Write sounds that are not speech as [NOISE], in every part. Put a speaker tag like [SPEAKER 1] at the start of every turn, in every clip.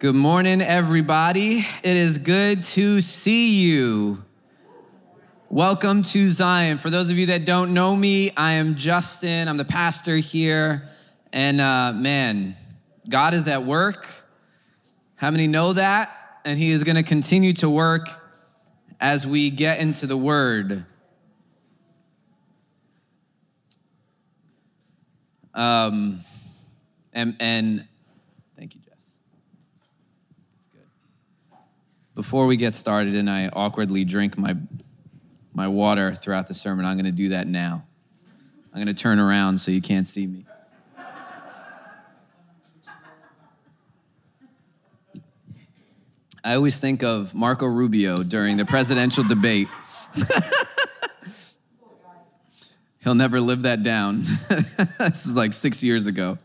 [SPEAKER 1] Good morning, everybody. It is good to see you. Welcome to Zion. For those of you that don't know me, I am Justin. I'm the pastor here. And uh, man, God is at work. How many know that? And He is going to continue to work as we get into the Word. Um, and, and thank you, Jess. That's good. Before we get started, and I awkwardly drink my my water throughout the sermon, I'm going to do that now. I'm going to turn around so you can't see me. I always think of Marco Rubio during the presidential debate. [LAUGHS] He'll never live that down. [LAUGHS] this is like six years ago.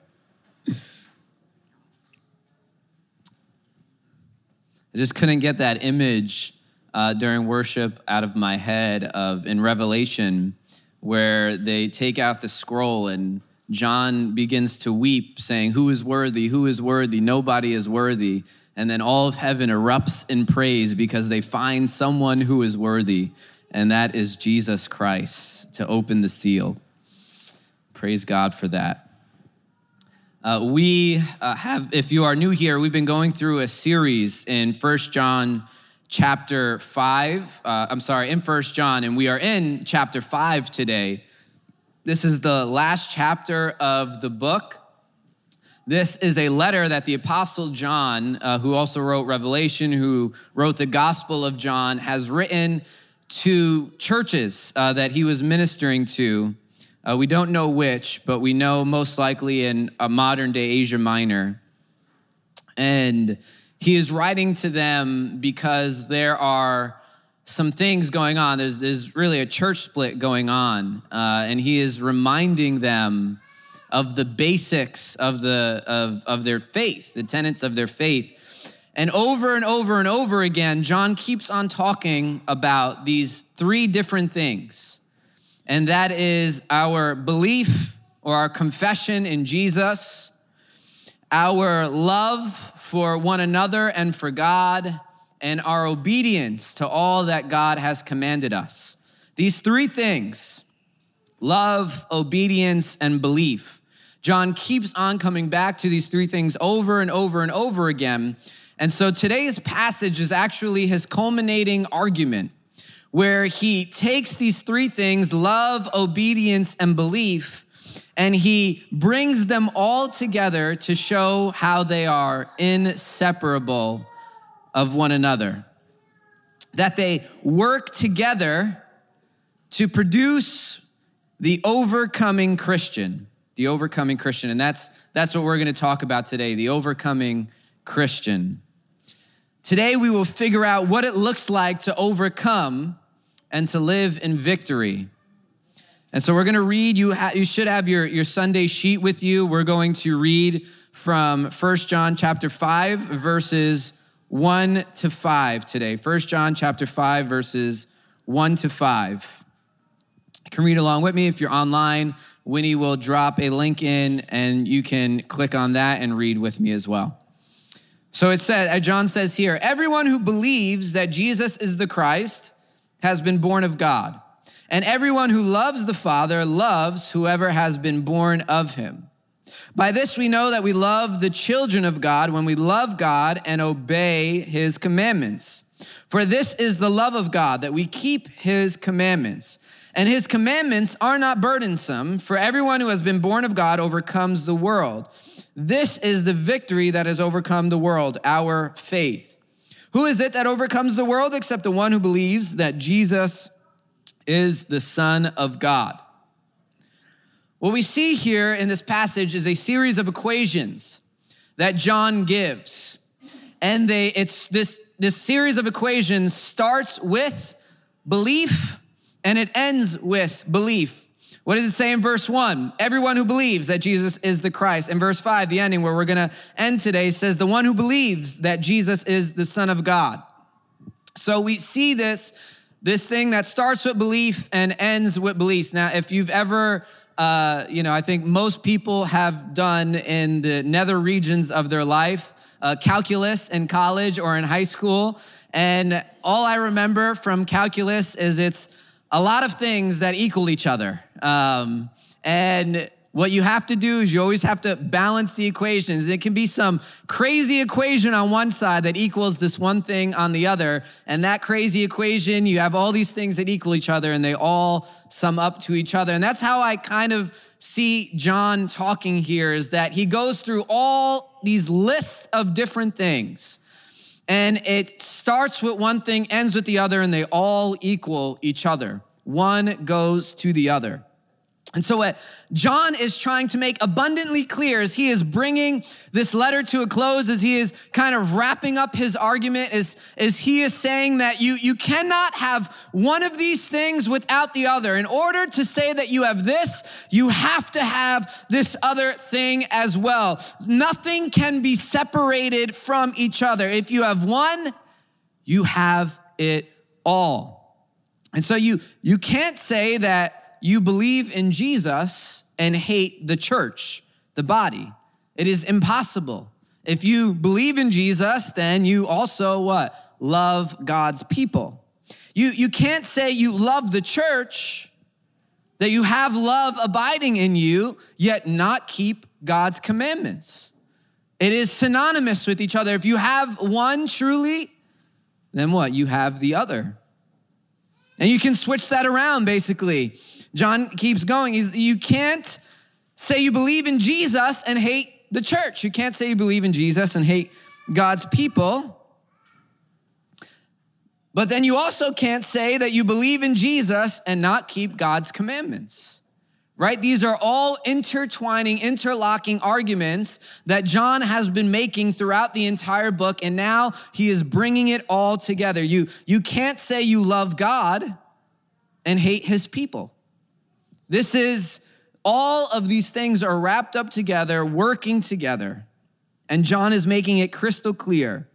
[SPEAKER 1] I just couldn't get that image uh, during worship out of my head of in Revelation where they take out the scroll and John begins to weep, saying, Who is worthy? Who is worthy? Nobody is worthy. And then all of heaven erupts in praise because they find someone who is worthy, and that is Jesus Christ to open the seal. Praise God for that. Uh, we uh, have, if you are new here, we've been going through a series in First John chapter 5. Uh, I'm sorry, in First John, and we are in chapter 5 today. This is the last chapter of the book. This is a letter that the Apostle John, uh, who also wrote Revelation, who wrote the Gospel of John, has written to churches uh, that he was ministering to. Uh, we don't know which, but we know most likely in a modern day Asia Minor. And he is writing to them because there are some things going on. There's, there's really a church split going on. Uh, and he is reminding them of the basics of, the, of, of their faith, the tenets of their faith. And over and over and over again, John keeps on talking about these three different things and that is our belief or our confession in Jesus, our love for one another and for God, and our obedience to all that God has commanded us. These three things love, obedience, and belief. John keeps on coming back to these three things over and over and over again. And so today's passage is actually his culminating argument where he takes these three things love, obedience, and belief and he brings them all together to show how they are inseparable of one another. That they work together to produce the overcoming Christian. The overcoming Christian. And that's, that's what we're going to talk about today the overcoming Christian. Today, we will figure out what it looks like to overcome and to live in victory. And so we're going to read, you, ha- you should have your, your Sunday sheet with you. We're going to read from First John chapter 5, verses 1 to 5 today. First John chapter 5, verses 1 to 5. You can read along with me if you're online. Winnie will drop a link in and you can click on that and read with me as well. So it said, uh, John says here, everyone who believes that Jesus is the Christ has been born of God. And everyone who loves the Father loves whoever has been born of him. By this we know that we love the children of God when we love God and obey his commandments. For this is the love of God, that we keep his commandments. And his commandments are not burdensome, for everyone who has been born of God overcomes the world. This is the victory that has overcome the world, our faith. Who is it that overcomes the world except the one who believes that Jesus is the Son of God? What we see here in this passage is a series of equations that John gives. And they it's this this series of equations starts with belief and it ends with belief. What does it say in verse one? Everyone who believes that Jesus is the Christ. In verse five, the ending where we're gonna end today says, the one who believes that Jesus is the Son of God. So we see this, this thing that starts with belief and ends with beliefs. Now, if you've ever uh, you know, I think most people have done in the nether regions of their life uh, calculus in college or in high school. And all I remember from calculus is it's a lot of things that equal each other. Um, and what you have to do is you always have to balance the equations. It can be some crazy equation on one side that equals this one thing on the other. And that crazy equation, you have all these things that equal each other and they all sum up to each other. And that's how I kind of see John talking here is that he goes through all these lists of different things. And it starts with one thing, ends with the other, and they all equal each other. One goes to the other. And so, what John is trying to make abundantly clear as he is bringing this letter to a close, as he is kind of wrapping up his argument, is, is he is saying that you, you cannot have one of these things without the other. In order to say that you have this, you have to have this other thing as well. Nothing can be separated from each other. If you have one, you have it all. And so, you, you can't say that you believe in Jesus and hate the church, the body. It is impossible. If you believe in Jesus, then you also what? Love God's people. You, you can't say you love the church, that you have love abiding in you, yet not keep God's commandments. It is synonymous with each other. If you have one truly, then what? You have the other. And you can switch that around basically. John keeps going. He's, you can't say you believe in Jesus and hate the church. You can't say you believe in Jesus and hate God's people. But then you also can't say that you believe in Jesus and not keep God's commandments. Right? These are all intertwining, interlocking arguments that John has been making throughout the entire book, and now he is bringing it all together. You, you can't say you love God and hate his people. This is all of these things are wrapped up together, working together. And John is making it crystal clear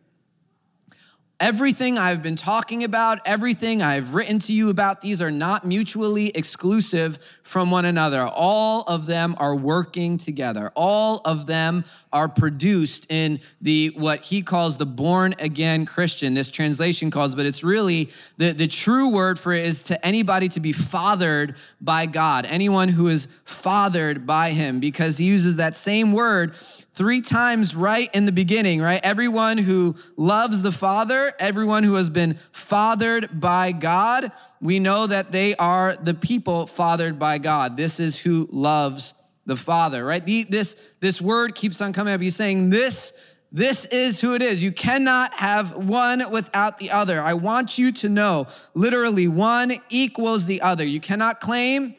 [SPEAKER 1] Everything I've been talking about, everything I've written to you about, these are not mutually exclusive from one another. All of them are working together. All of them are produced in the what he calls the born again Christian. This translation calls, but it's really the, the true word for it is to anybody to be fathered by God, anyone who is fathered by him, because he uses that same word three times right in the beginning, right? Everyone who loves the Father, everyone who has been fathered by God, we know that they are the people fathered by God. This is who loves the Father, right? The, this, this word keeps on coming up. He's saying, This, this is who it is. You cannot have one without the other. I want you to know literally, one equals the other. You cannot claim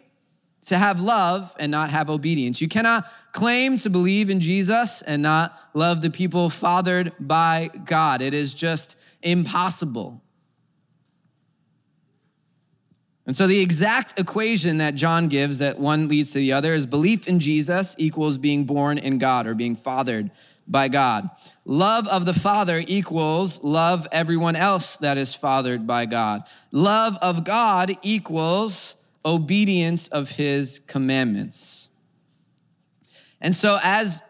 [SPEAKER 1] to have love and not have obedience. You cannot claim to believe in Jesus and not love the people fathered by God. It is just impossible. And so, the exact equation that John gives that one leads to the other is belief in Jesus equals being born in God or being fathered by God. Love of the Father equals love everyone else that is fathered by God. Love of God equals obedience of his commandments. And so, as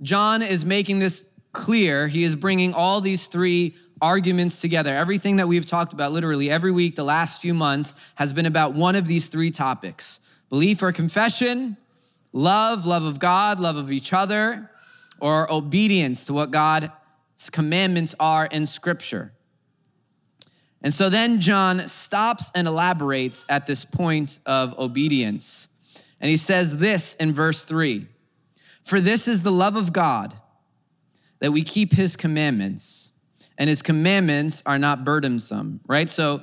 [SPEAKER 1] John is making this clear, he is bringing all these three arguments together. Everything that we've talked about, literally every week, the last few months, has been about one of these three topics belief or confession, love, love of God, love of each other, or obedience to what God's commandments are in Scripture. And so then John stops and elaborates at this point of obedience. And he says this in verse 3 For this is the love of God, that we keep his commandments, and his commandments are not burdensome, right? So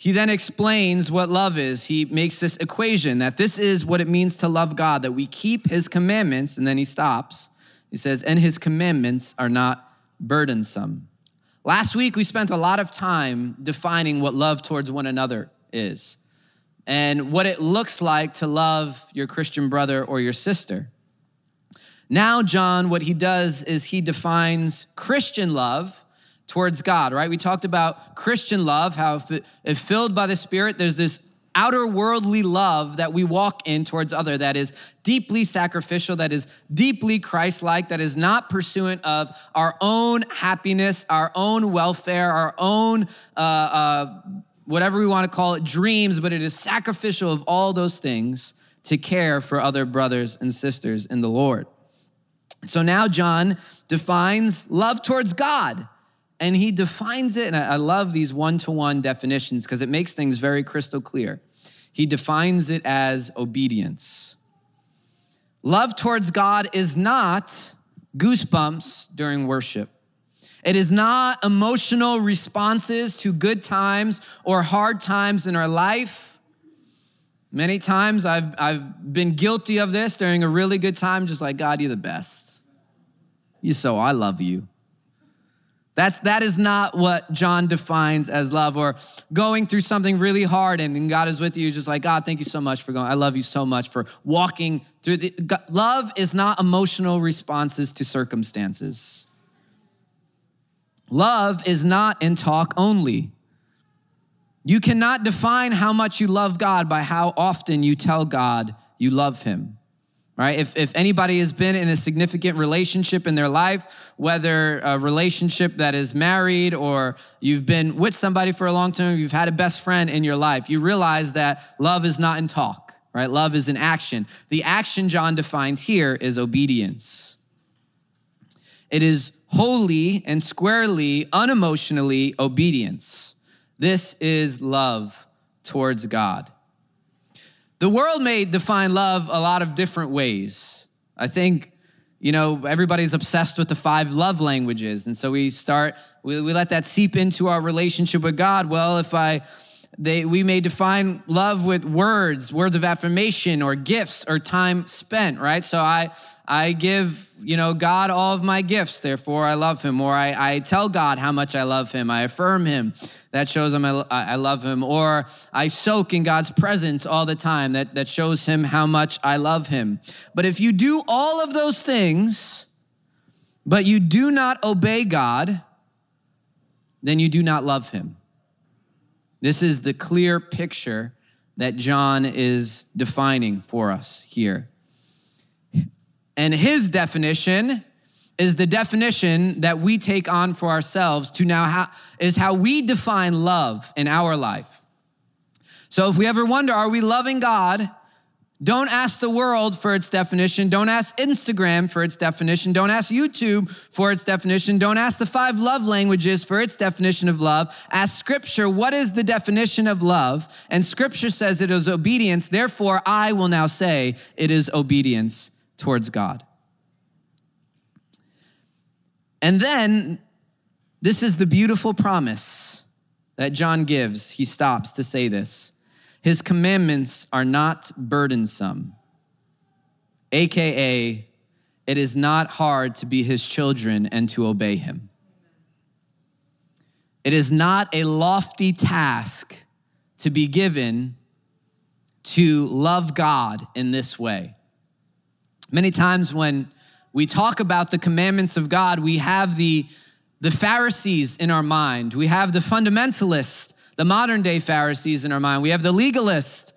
[SPEAKER 1] he then explains what love is. He makes this equation that this is what it means to love God, that we keep his commandments, and then he stops. He says, and his commandments are not burdensome. Last week, we spent a lot of time defining what love towards one another is and what it looks like to love your Christian brother or your sister. Now, John, what he does is he defines Christian love towards God, right? We talked about Christian love, how if, filled by the Spirit, there's this outer worldly love that we walk in towards other that is deeply sacrificial that is deeply christ-like that is not pursuant of our own happiness our own welfare our own uh, uh, whatever we want to call it dreams but it is sacrificial of all those things to care for other brothers and sisters in the lord. So now john defines love towards god and he defines it, and I love these one to one definitions because it makes things very crystal clear. He defines it as obedience. Love towards God is not goosebumps during worship. It is not emotional responses to good times or hard times in our life. Many times I've, I've been guilty of this during a really good time, just like, God, you're the best. You so, I love you. That's, that is not what John defines as love or going through something really hard and, God is with you, just like, God, thank you so much for going. I love you so much for walking through the. God, love is not emotional responses to circumstances. Love is not in talk only. You cannot define how much you love God by how often you tell God you love him right? If, if anybody has been in a significant relationship in their life, whether a relationship that is married or you've been with somebody for a long time, you've had a best friend in your life, you realize that love is not in talk, right? Love is in action. The action John defines here is obedience. It is wholly and squarely, unemotionally obedience. This is love towards God. The world may define love a lot of different ways. I think, you know, everybody's obsessed with the five love languages. And so we start, we, we let that seep into our relationship with God. Well, if I, they, we may define love with words, words of affirmation or gifts or time spent, right? So I, I give, you know, God all of my gifts, therefore I love him. Or I, I tell God how much I love him. I affirm him. That shows him I, I love him. Or I soak in God's presence all the time. That, that shows him how much I love him. But if you do all of those things, but you do not obey God, then you do not love him. This is the clear picture that John is defining for us here. And his definition is the definition that we take on for ourselves to now how, is how we define love in our life. So if we ever wonder, are we loving God? Don't ask the world for its definition. Don't ask Instagram for its definition. Don't ask YouTube for its definition. Don't ask the five love languages for its definition of love. Ask Scripture, what is the definition of love? And Scripture says it is obedience. Therefore, I will now say it is obedience towards God. And then, this is the beautiful promise that John gives. He stops to say this. His commandments are not burdensome, AKA, it is not hard to be his children and to obey him. It is not a lofty task to be given to love God in this way. Many times when we talk about the commandments of God, we have the, the Pharisees in our mind, we have the fundamentalists the modern day Pharisees in our mind. We have the legalist.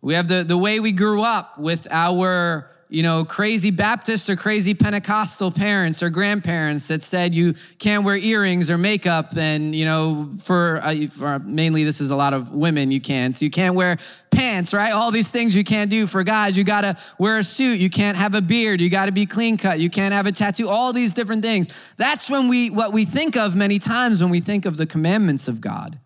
[SPEAKER 1] We have the, the way we grew up with our, you know, crazy Baptist or crazy Pentecostal parents or grandparents that said you can't wear earrings or makeup. And, you know, for, uh, for mainly this is a lot of women, you can't. So you can't wear pants, right? All these things you can't do for guys. You got to wear a suit. You can't have a beard. You got to be clean cut. You can't have a tattoo. All these different things. That's when we, what we think of many times when we think of the commandments of God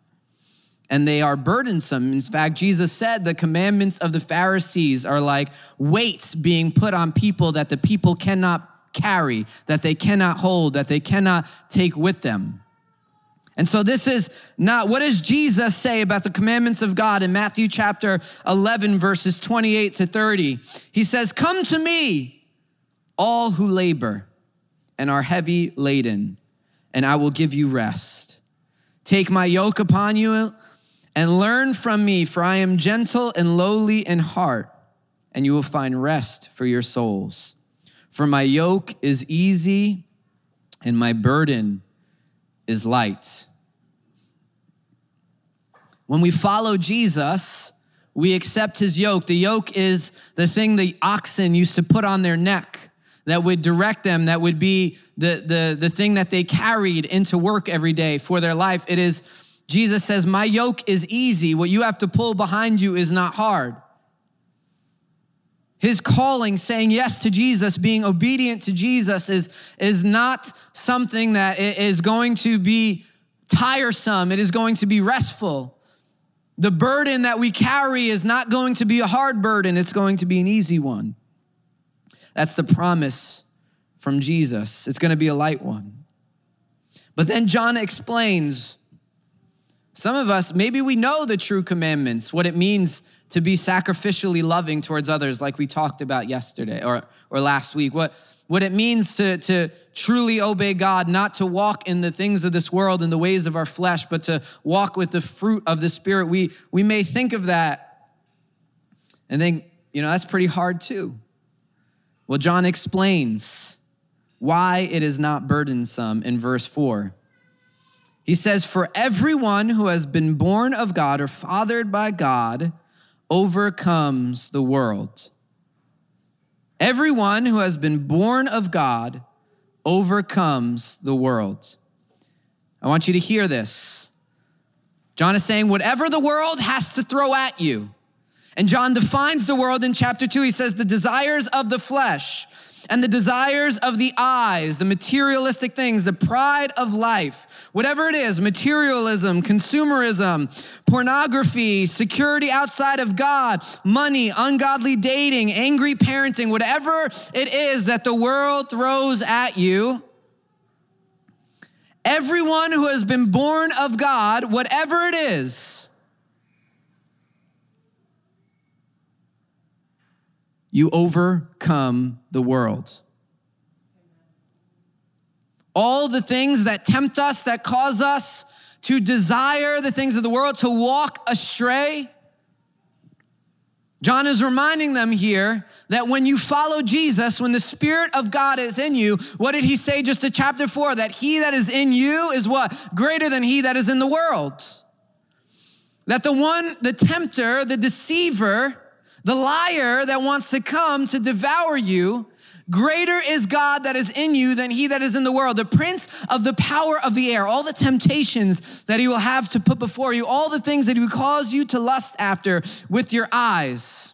[SPEAKER 1] and they are burdensome. In fact, Jesus said the commandments of the Pharisees are like weights being put on people that the people cannot carry, that they cannot hold, that they cannot take with them. And so, this is not what does Jesus say about the commandments of God in Matthew chapter 11, verses 28 to 30? He says, Come to me, all who labor and are heavy laden, and I will give you rest. Take my yoke upon you and learn from me, for I am gentle and lowly in heart, and you will find rest for your souls. For my yoke is easy and my burden is light. When we follow Jesus, we accept his yoke. The yoke is the thing the oxen used to put on their neck that would direct them, that would be the, the, the thing that they carried into work every day for their life. It is, Jesus says, My yoke is easy. What you have to pull behind you is not hard. His calling, saying yes to Jesus, being obedient to Jesus, is, is not something that is going to be tiresome. It is going to be restful. The burden that we carry is not going to be a hard burden, it's going to be an easy one. That's the promise from Jesus. It's going to be a light one. But then John explains some of us, maybe we know the true commandments, what it means to be sacrificially loving towards others, like we talked about yesterday or, or last week. What, what it means to, to truly obey God, not to walk in the things of this world and the ways of our flesh, but to walk with the fruit of the Spirit. We, we may think of that and think, you know, that's pretty hard too. Well, John explains why it is not burdensome in verse 4. He says, For everyone who has been born of God or fathered by God overcomes the world. Everyone who has been born of God overcomes the world. I want you to hear this. John is saying, whatever the world has to throw at you, and John defines the world in chapter two. He says, the desires of the flesh and the desires of the eyes, the materialistic things, the pride of life, whatever it is materialism, consumerism, pornography, security outside of God, money, ungodly dating, angry parenting, whatever it is that the world throws at you. Everyone who has been born of God, whatever it is, you overcome the world. All the things that tempt us, that cause us to desire the things of the world, to walk astray. John is reminding them here that when you follow Jesus, when the Spirit of God is in you, what did he say just to chapter four? That he that is in you is what? Greater than he that is in the world. That the one, the tempter, the deceiver, the liar that wants to come to devour you, greater is God that is in you than he that is in the world. The prince of the power of the air, all the temptations that he will have to put before you, all the things that he will cause you to lust after with your eyes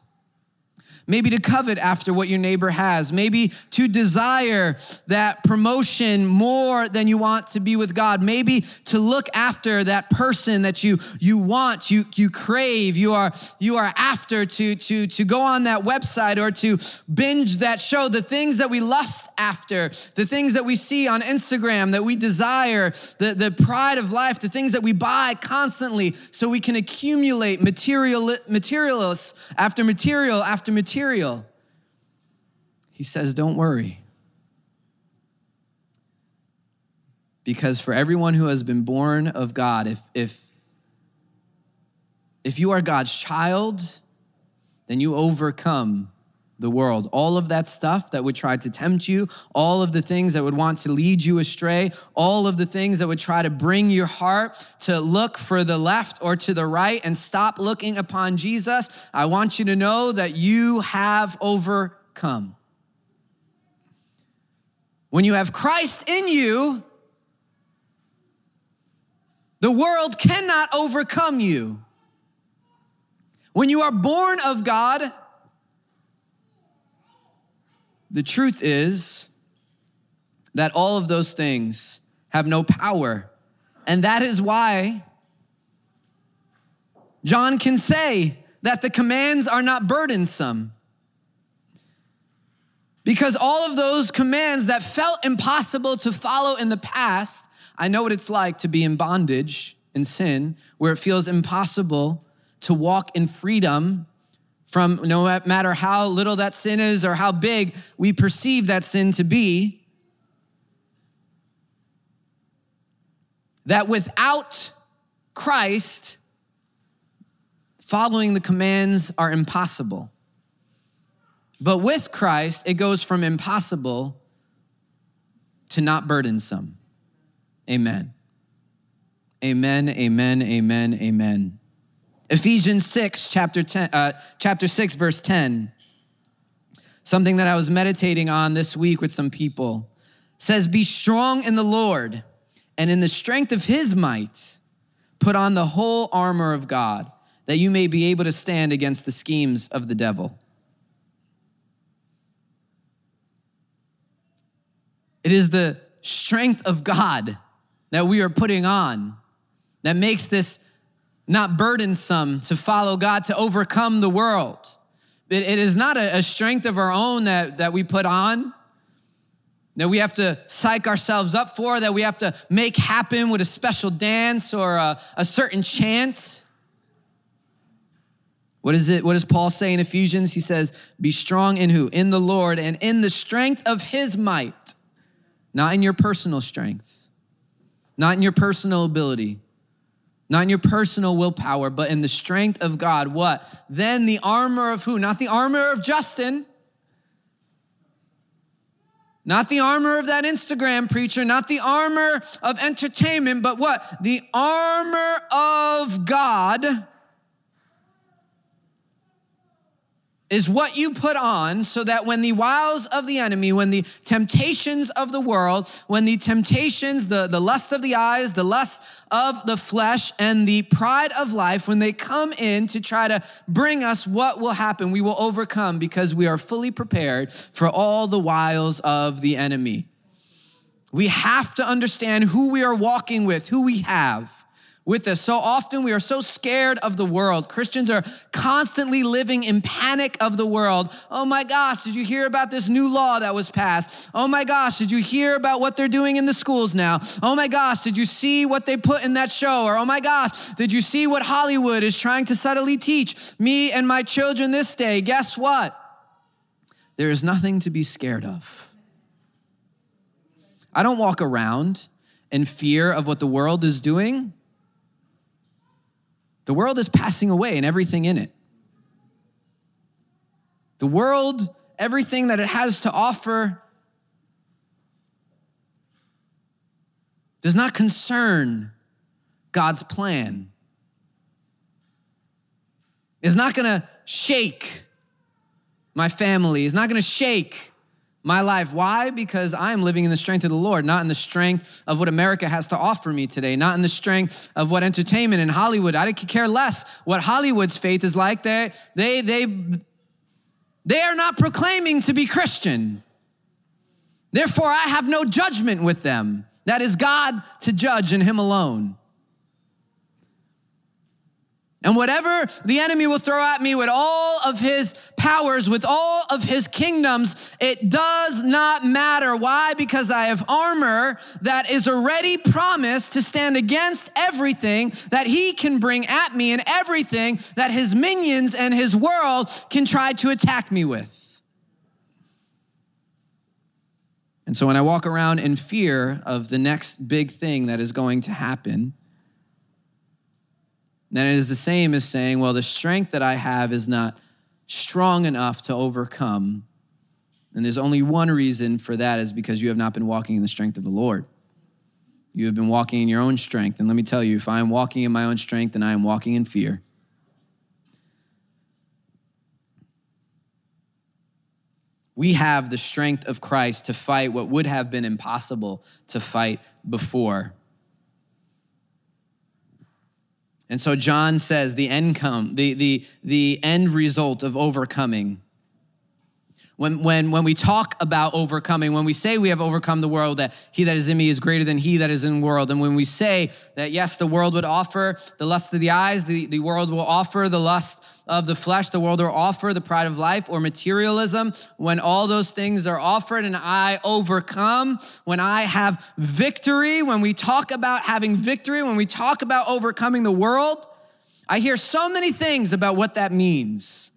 [SPEAKER 1] maybe to covet after what your neighbor has, maybe to desire that promotion more than you want to be with God, maybe to look after that person that you you want, you you crave, you are you are after to to to go on that website or to binge that show, the things that we lust after, the things that we see on Instagram that we desire, the the pride of life, the things that we buy constantly so we can accumulate material materialists after material after material material. He says, Don't worry. Because for everyone who has been born of God, if, if, if you are God's child, then you overcome the world. All of that stuff that would try to tempt you, all of the things that would want to lead you astray, all of the things that would try to bring your heart to look for the left or to the right and stop looking upon Jesus, I want you to know that you have overcome. When you have Christ in you, the world cannot overcome you. When you are born of God, the truth is that all of those things have no power. And that is why John can say that the commands are not burdensome. Because all of those commands that felt impossible to follow in the past, I know what it's like to be in bondage in sin, where it feels impossible to walk in freedom from no matter how little that sin is or how big we perceive that sin to be, that without Christ, following the commands are impossible. But with Christ, it goes from impossible to not burdensome. Amen. Amen, amen, amen, amen. Ephesians 6, chapter, 10, uh, chapter 6, verse 10, something that I was meditating on this week with some people, says, Be strong in the Lord, and in the strength of his might, put on the whole armor of God, that you may be able to stand against the schemes of the devil. It is the strength of God that we are putting on that makes this not burdensome to follow God, to overcome the world. it, it is not a, a strength of our own that, that we put on, that we have to psych ourselves up for, that we have to make happen with a special dance or a, a certain chant. What is it? What does Paul say in Ephesians? He says, Be strong in who? In the Lord and in the strength of his might, not in your personal strength, not in your personal ability not in your personal willpower, but in the strength of God. What? Then the armor of who? Not the armor of Justin. Not the armor of that Instagram preacher, not the armor of entertainment, but what? The armor of God is what you put on so that when the wiles of the enemy, when the temptations of the world, when the temptations, the, the lust of the eyes, the lust of the flesh, and the pride of life, when they come in to try to bring us, what will happen? We will overcome because we are fully prepared for all the wiles of the enemy. We have to understand who we are walking with, who we have with us. So often we are so scared of the world. Christians are constantly living in panic of the world. Oh my gosh, did you hear about this new law that was passed? Oh my gosh, did you hear about what they're doing in the schools now? Oh my gosh, did you see what they put in that show? Or oh my gosh, did you see what Hollywood is trying to subtly teach me and my children this day? Guess what? There is nothing to be scared of. I don't walk around in fear of what the world is doing. The world is passing away and everything in it. The world, everything that it has to offer, does not concern God's plan. Is not gonna shake my family, is not gonna shake my life. Why? Because I am living in the strength of the Lord, not in the strength of what America has to offer me today, not in the strength of what entertainment in Hollywood. I could care less what Hollywood's faith is like. They, they, they, they are not proclaiming to be Christian. Therefore, I have no judgment with them. That is God to judge and Him alone. And whatever the enemy will throw at me with all of his powers, with all of his kingdoms, it does not matter. Why? Because I have armor that is already promised to stand against everything that he can bring at me and everything that his minions and his world can try to attack me with. And so when I walk around in fear of the next big thing that is going to happen, then it is the same as saying, well, the strength that I have is not strong enough to overcome. And there's only one reason for that is because you have not been walking in the strength of the Lord. You have been walking in your own strength. And let me tell you, if I am walking in my own strength, then I am walking in fear. We have the strength of Christ to fight what would have been impossible to fight before. And so John says the end come, the, the, the end result of overcoming. When, when, when we talk about overcoming, when we say we have overcome the world, that he that is in me is greater than he that is in the world. And when we say that, yes, the world would offer the lust of the eyes, the, the world will offer the lust of the flesh, the world will offer the pride of life or materialism, when all those things are offered and I overcome, when I have victory, when we talk about having victory, when we talk about overcoming the world, I hear so many things about what that means.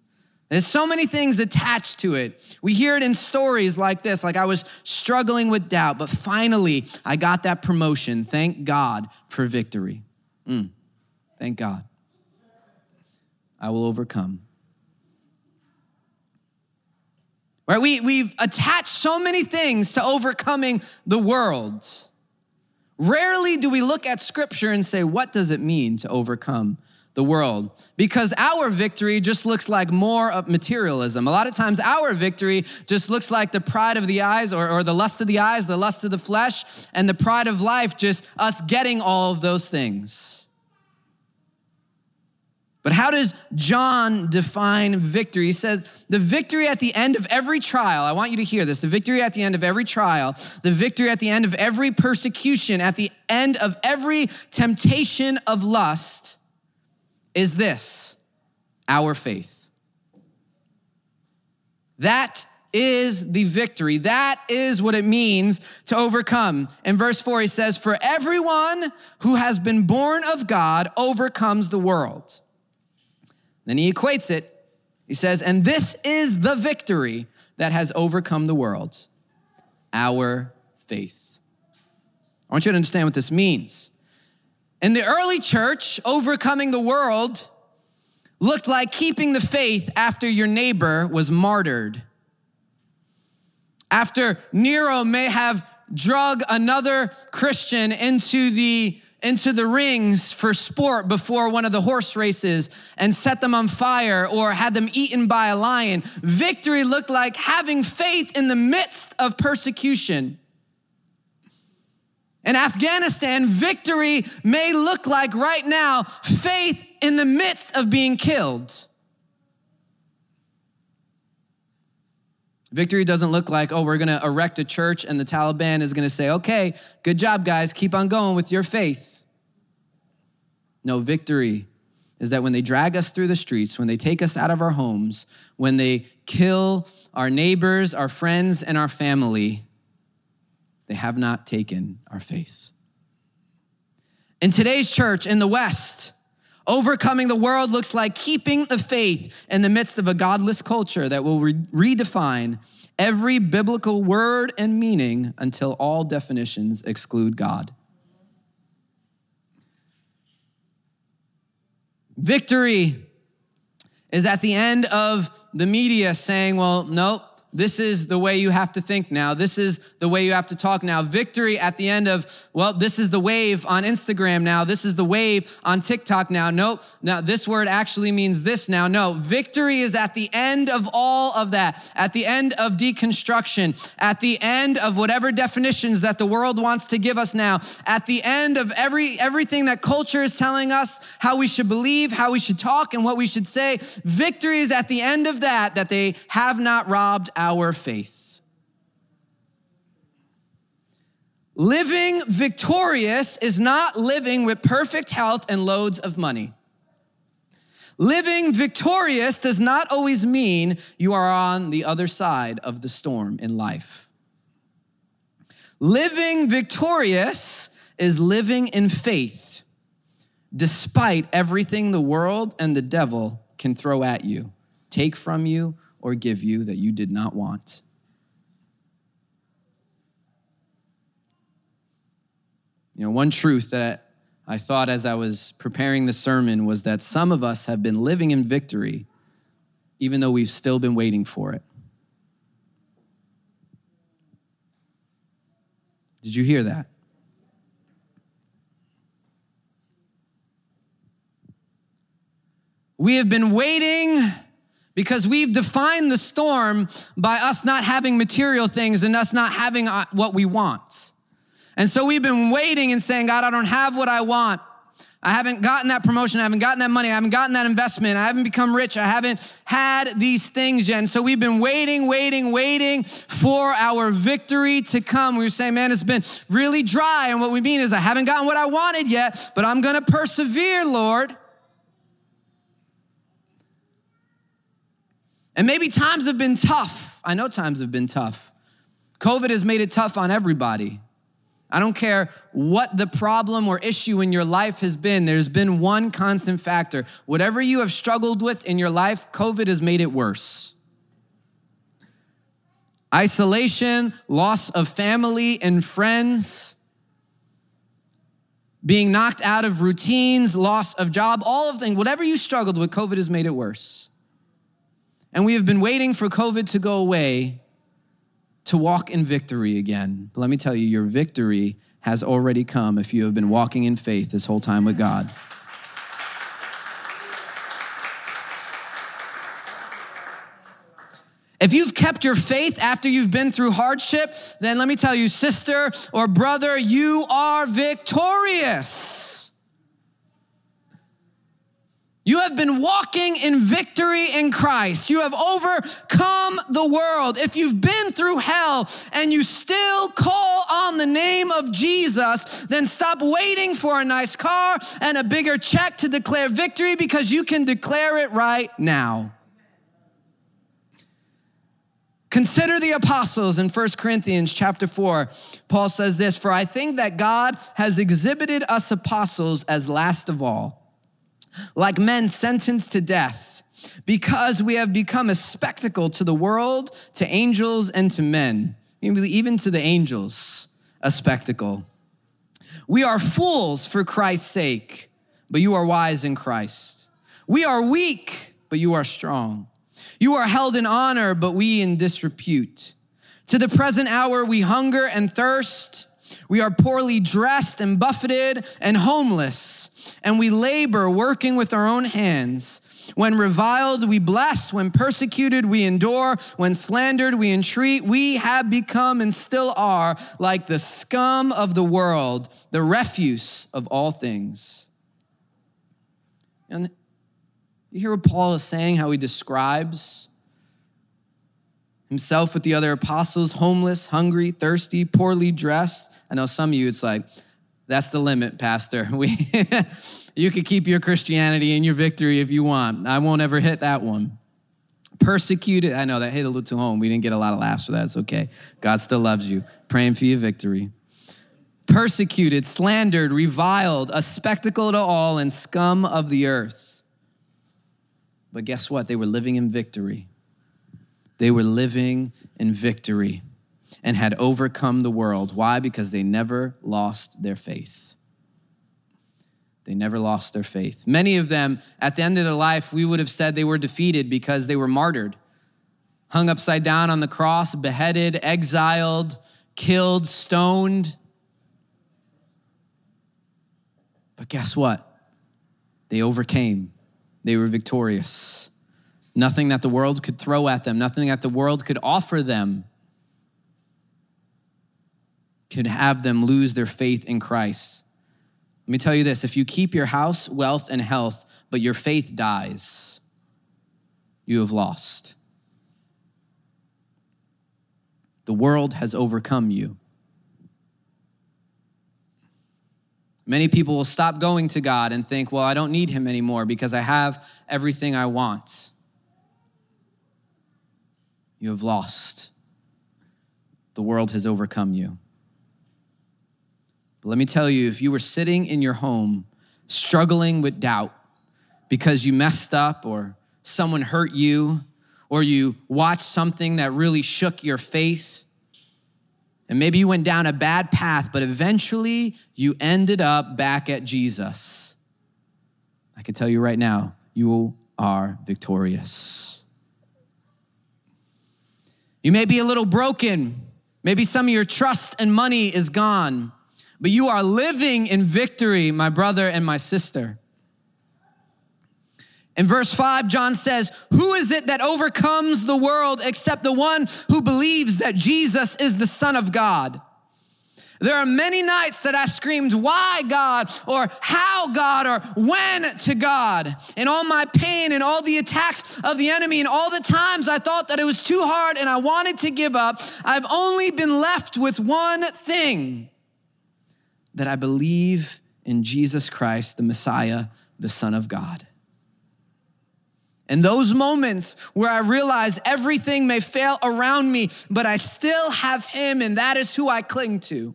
[SPEAKER 1] There's so many things attached to it. We hear it in stories like this, like I was struggling with doubt, but finally I got that promotion. Thank God for victory. Mm, thank God. I will overcome. Right? We, we've attached so many things to overcoming the world. Rarely do we look at scripture and say, what does it mean to overcome the world because our victory just looks like more of materialism. A lot of times, our victory just looks like the pride of the eyes or, or, the lust of the eyes, the lust of the flesh, and the pride of life, just us getting all of those things. But how does John define victory? He says, the victory at the end of every trial, I want you to hear this the victory at the end of every trial, the victory at the end of every persecution, at the end of every temptation of lust is this our faith. That is the victory. That is what it means to overcome. In verse 4, he says, For everyone who has been born of God overcomes the world. Then he equates it. He says, And this is the victory that has overcome the world our faith. I want you to understand what this means. In the early church, overcoming the world looked like keeping the faith after your neighbor was martyred. After Nero may have drug another Christian into the into the rings for sport before one of the horse races and set them on fire or had them eaten by a lion. Victory looked like having faith in the midst of persecution. In Afghanistan, victory may look like right now faith in the midst of being killed. Victory doesn't look like, oh, we're gonna erect a church and the Taliban is gonna say, okay, good job, guys, keep on going with your faith. No, victory is that when they drag us through the streets, when they take us out of our homes, when they kill our neighbors, our friends, and our family, they have not taken our faith. In today's church in the West, Overcoming the world looks like keeping the faith in the midst of a godless culture that will re- redefine every biblical word and meaning until all definitions exclude God. Victory is at the end of the media saying, well, nope, this is the way you have to think now. This is the way you have to talk now. Victory at the end of, well, this is the wave on Instagram now. This is the wave on TikTok now. Nope. Now, this word actually means this now. No, victory is at the end of all of that, at the end of deconstruction, at the end of whatever definitions that the world wants to give us now, at the end of every everything that culture is telling us how we should believe, how we should talk, and what we should say. Victory is at the end of that, that they have not robbed our faith. Living victorious is not living with perfect health and loads of money. Living victorious does not always mean you are on the other side of the storm in life. Living victorious is living in faith despite everything the world and the devil can throw at you, take from you, or give you that you did not want. You know, one truth that I thought as I was preparing the sermon was that some of us have been living in victory even though we've still been waiting for it. Did you hear that? We have been waiting because we've defined the storm by us not having material things and us not having uh, what we want. And so we've been waiting and saying, God, I don't have what I want. I haven't gotten that promotion. I haven't gotten that money. I haven't gotten that investment. I haven't become rich. I haven't had these things yet. And so we've been waiting, waiting, waiting for our victory to come. We were saying, man, it's been really dry. And what we mean is, I haven't gotten what I wanted yet, but I'm going to persevere, Lord. And maybe times have been tough. I know times have been tough. COVID has made it tough on everybody. I don't care what the problem or issue in your life has been, there's been one constant factor. Whatever you have struggled with in your life, COVID has made it worse. Isolation, loss of family and friends, being knocked out of routines, loss of job, all of things, whatever you struggled with, COVID has made it worse. And we have been waiting for COVID to go away to walk in victory again. But let me tell you, your victory has already come if you have been walking in faith this whole time with God. If you've kept your faith after you've been through hardship, then let me tell you, sister or brother, you are victorious. You have been walking in victory in Christ. You have overcome the world. If you've been through hell and you still call on the name of Jesus, then stop waiting for a nice car and a bigger check to declare victory because you can declare it right now. Consider the apostles in 1 Corinthians chapter 4. Paul says this, "For I think that God has exhibited us apostles as last of all." Like men sentenced to death, because we have become a spectacle to the world, to angels, and to men, even to the angels, a spectacle. We are fools for Christ's sake, but you are wise in Christ. We are weak, but you are strong. You are held in honor, but we in disrepute. To the present hour, we hunger and thirst. We are poorly dressed and buffeted and homeless and we labor working with our own hands. When reviled, we bless. When persecuted, we endure. When slandered, we entreat. We have become and still are like the scum of the world, the refuse of all things. And you hear what Paul is saying, how he describes himself with the other apostles homeless, hungry, thirsty, poorly dressed. I know some of you, it's like, that's the limit, Pastor. [LAUGHS] We, you can keep your Christianity and your victory if you want. I won't ever hit that one. Persecuted, I know that hit a little too home. We didn't get a lot of laughs for that. It's okay. God still loves you. Praying for your victory. Persecuted, slandered, reviled, a spectacle to all, and scum of the earth. But guess what? They were living in victory. They were living in victory and had overcome the world. Why? Because they never lost their faith. They never lost their faith. Many of them, at the end of their life, we would have said they were defeated because they were martyred, hung upside down on the cross, beheaded, exiled, killed, stoned. But guess what? They overcame, they were victorious. Nothing that the world could throw at them, nothing that the world could offer them could have them lose their faith in Christ. Let me tell you this if you keep your house, wealth, and health, but your faith dies, you have lost. The world has overcome you. Many people will stop going to God and think, well, I don't need Him anymore because I have everything I want. You have lost. The world has overcome you. But let me tell you if you were sitting in your home struggling with doubt because you messed up or someone hurt you or you watched something that really shook your faith, and maybe you went down a bad path, but eventually you ended up back at Jesus. I can tell you right now, you are victorious. You may be a little broken. Maybe some of your trust and money is gone but you are living in victory, my brother and my sister. In verse 5, John says, Who is it that overcomes the world except the one who believes that Jesus is the Son of God? There are many nights that I screamed, Why God? or How God? or When to God? And all my pain and all the attacks of the enemy and all the times I thought that it was too hard and I wanted to give up, I've only been left with one thing that I believe in Jesus Christ, the Messiah, the Son of God. In those moments where I realize everything may fail around me, but I still have Him, and that is who I cling to.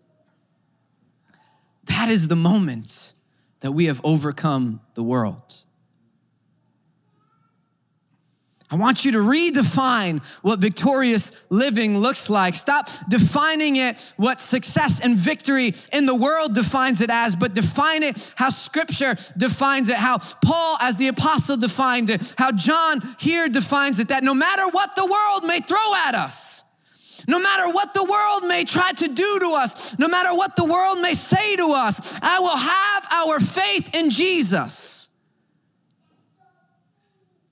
[SPEAKER 1] That is the moment that we have overcome the world. I want you to redefine what victorious living looks like. Stop defining it what success and victory in the world defines it as, but define it how scripture defines it, how Paul as the apostle defined it, how John here defines it, that no matter what the world may throw at us, no matter what the world may try to do to us, no matter what the world may say to us, I will have our faith in Jesus.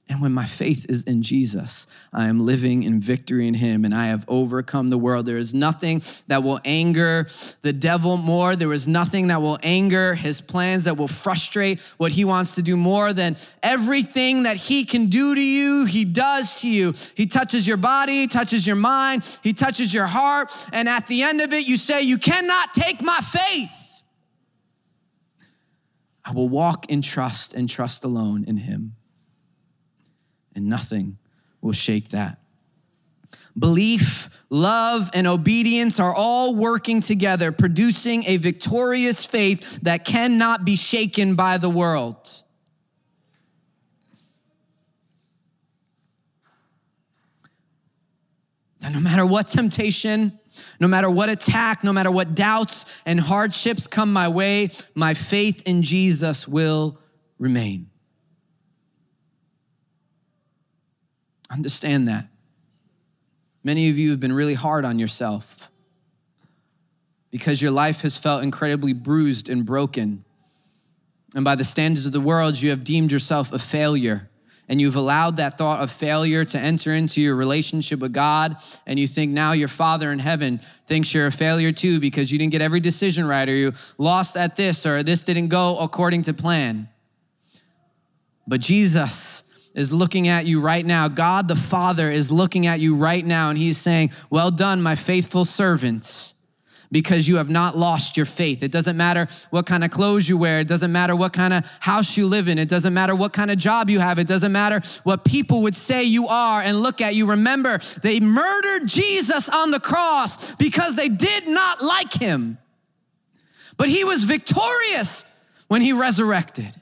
[SPEAKER 1] And when my faith is in Jesus, I am living in victory in Him and I have overcome the world. There is nothing that will anger the devil more. There is nothing that will anger his plans, that will frustrate what He wants to do more than everything that He can do to you, He does to you. He touches your body, touches your mind, He touches your heart. And at the end of it, you say, You cannot take my faith. I will walk in trust and trust alone in Him and nothing will shake that. Belief, love, and obedience are all working together, producing a victorious faith that cannot be shaken by the world. That no matter what temptation, no matter what attack, no matter what doubts and hardships come my way, my faith in Jesus will remain. Understand that. Many of you have been really hard on yourself because your life has felt incredibly bruised and broken. And by the standards of the world, you have deemed yourself a failure. And you've allowed that thought of failure to enter into your relationship with God. And you think now your Father in heaven thinks you're a failure too because you didn't get every decision right, or you lost at this, or this didn't go according to plan. But Jesus is looking at you right now. God the Father is looking at you right now, and He's saying, Well done, my faithful servant because you have not lost your faith. It doesn't matter what kind of clothes you wear. It doesn't matter what kind of house you live in. It doesn't matter what kind of job you have. It doesn't matter what people would say you are and look at you. Remember, they murdered Jesus on the cross because they did not like him. But he was victorious when he resurrected.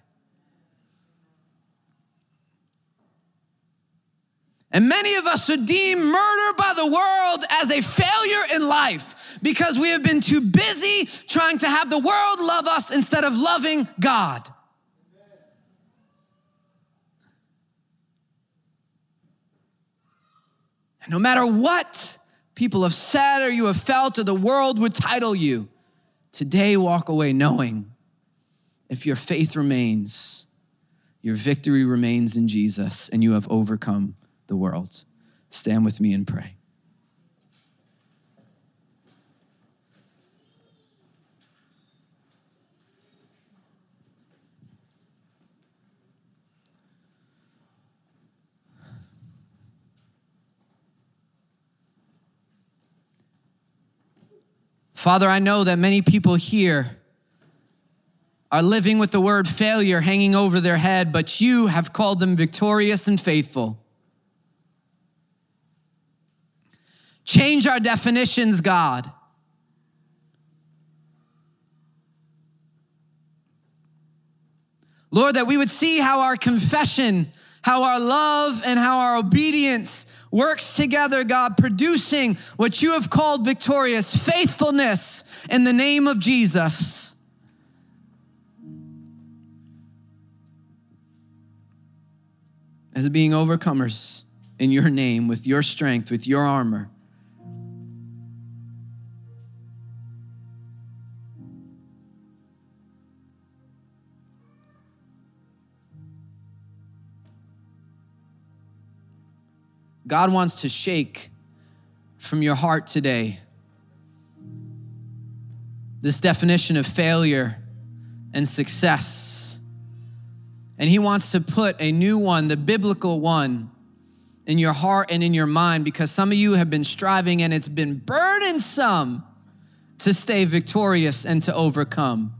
[SPEAKER 1] And many of us are deemed murder by the world as a failure in life because we have been too busy trying to have the world love us instead of loving God. And no matter what people have said or you have felt or the world would title you, today walk away knowing if your faith remains, your victory remains in Jesus, and you have overcome the world. Stand with me and pray. Father, I know that many people here are living with the word failure hanging over their head, but you have called them victorious and faithful. Change our definitions, God. Lord, that we would see how our confession, how our love, and how our obedience works together, God, producing what you have called victorious faithfulness in the name of Jesus. As being overcomers in your name, with your strength, with your armor. God wants to shake from your heart today this definition of failure and success. And He wants to put a new one, the biblical one, in your heart and in your mind because some of you have been striving and it's been burdensome to stay victorious and to overcome.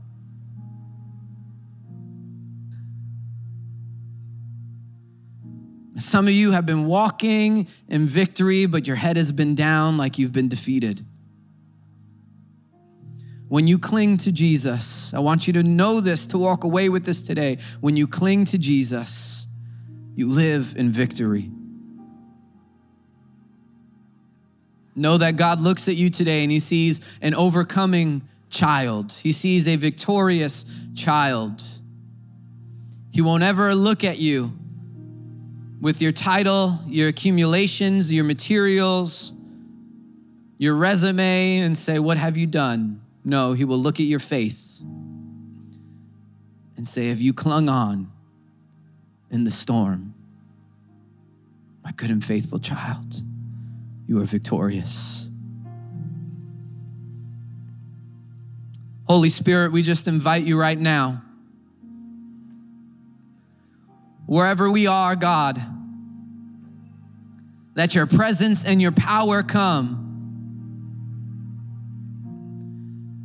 [SPEAKER 1] Some of you have been walking in victory, but your head has been down like you've been defeated. When you cling to Jesus, I want you to know this, to walk away with this today. When you cling to Jesus, you live in victory. Know that God looks at you today and He sees an overcoming child, He sees a victorious child. He won't ever look at you with your title, your accumulations, your materials, your resume, and say, What have you done? No, he will look at your faith and say, Have you clung on in the storm? My good and faithful child, you are victorious. Holy Spirit, we just invite you right now. Wherever we are, God, let your presence and your power come.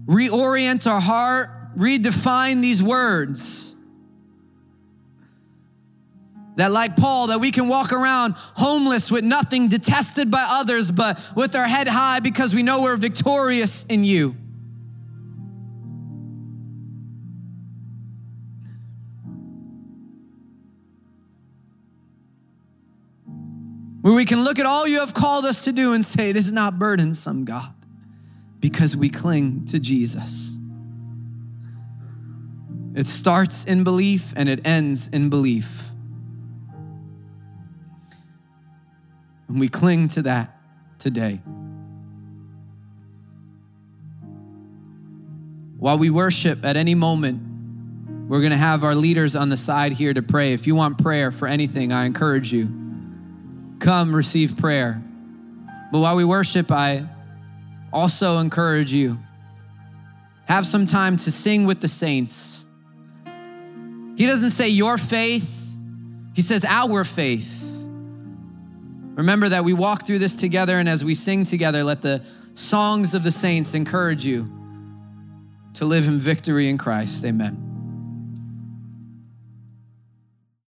[SPEAKER 1] Reorient our heart, redefine these words. That, like Paul, that we can walk around homeless with nothing, detested by others, but with our head high because we know we're victorious in you. Where we can look at all you have called us to do and say, It is not burdensome, God, because we cling to Jesus. It starts in belief and it ends in belief. And we cling to that today. While we worship at any moment, we're going to have our leaders on the side here to pray. If you want prayer for anything, I encourage you come receive prayer. But while we worship, I also encourage you have some time to sing with the saints. He doesn't say your faith, he says our faith. Remember that we walk through this together, and as we sing together, let the songs of the saints encourage you to live in victory in Christ. Amen.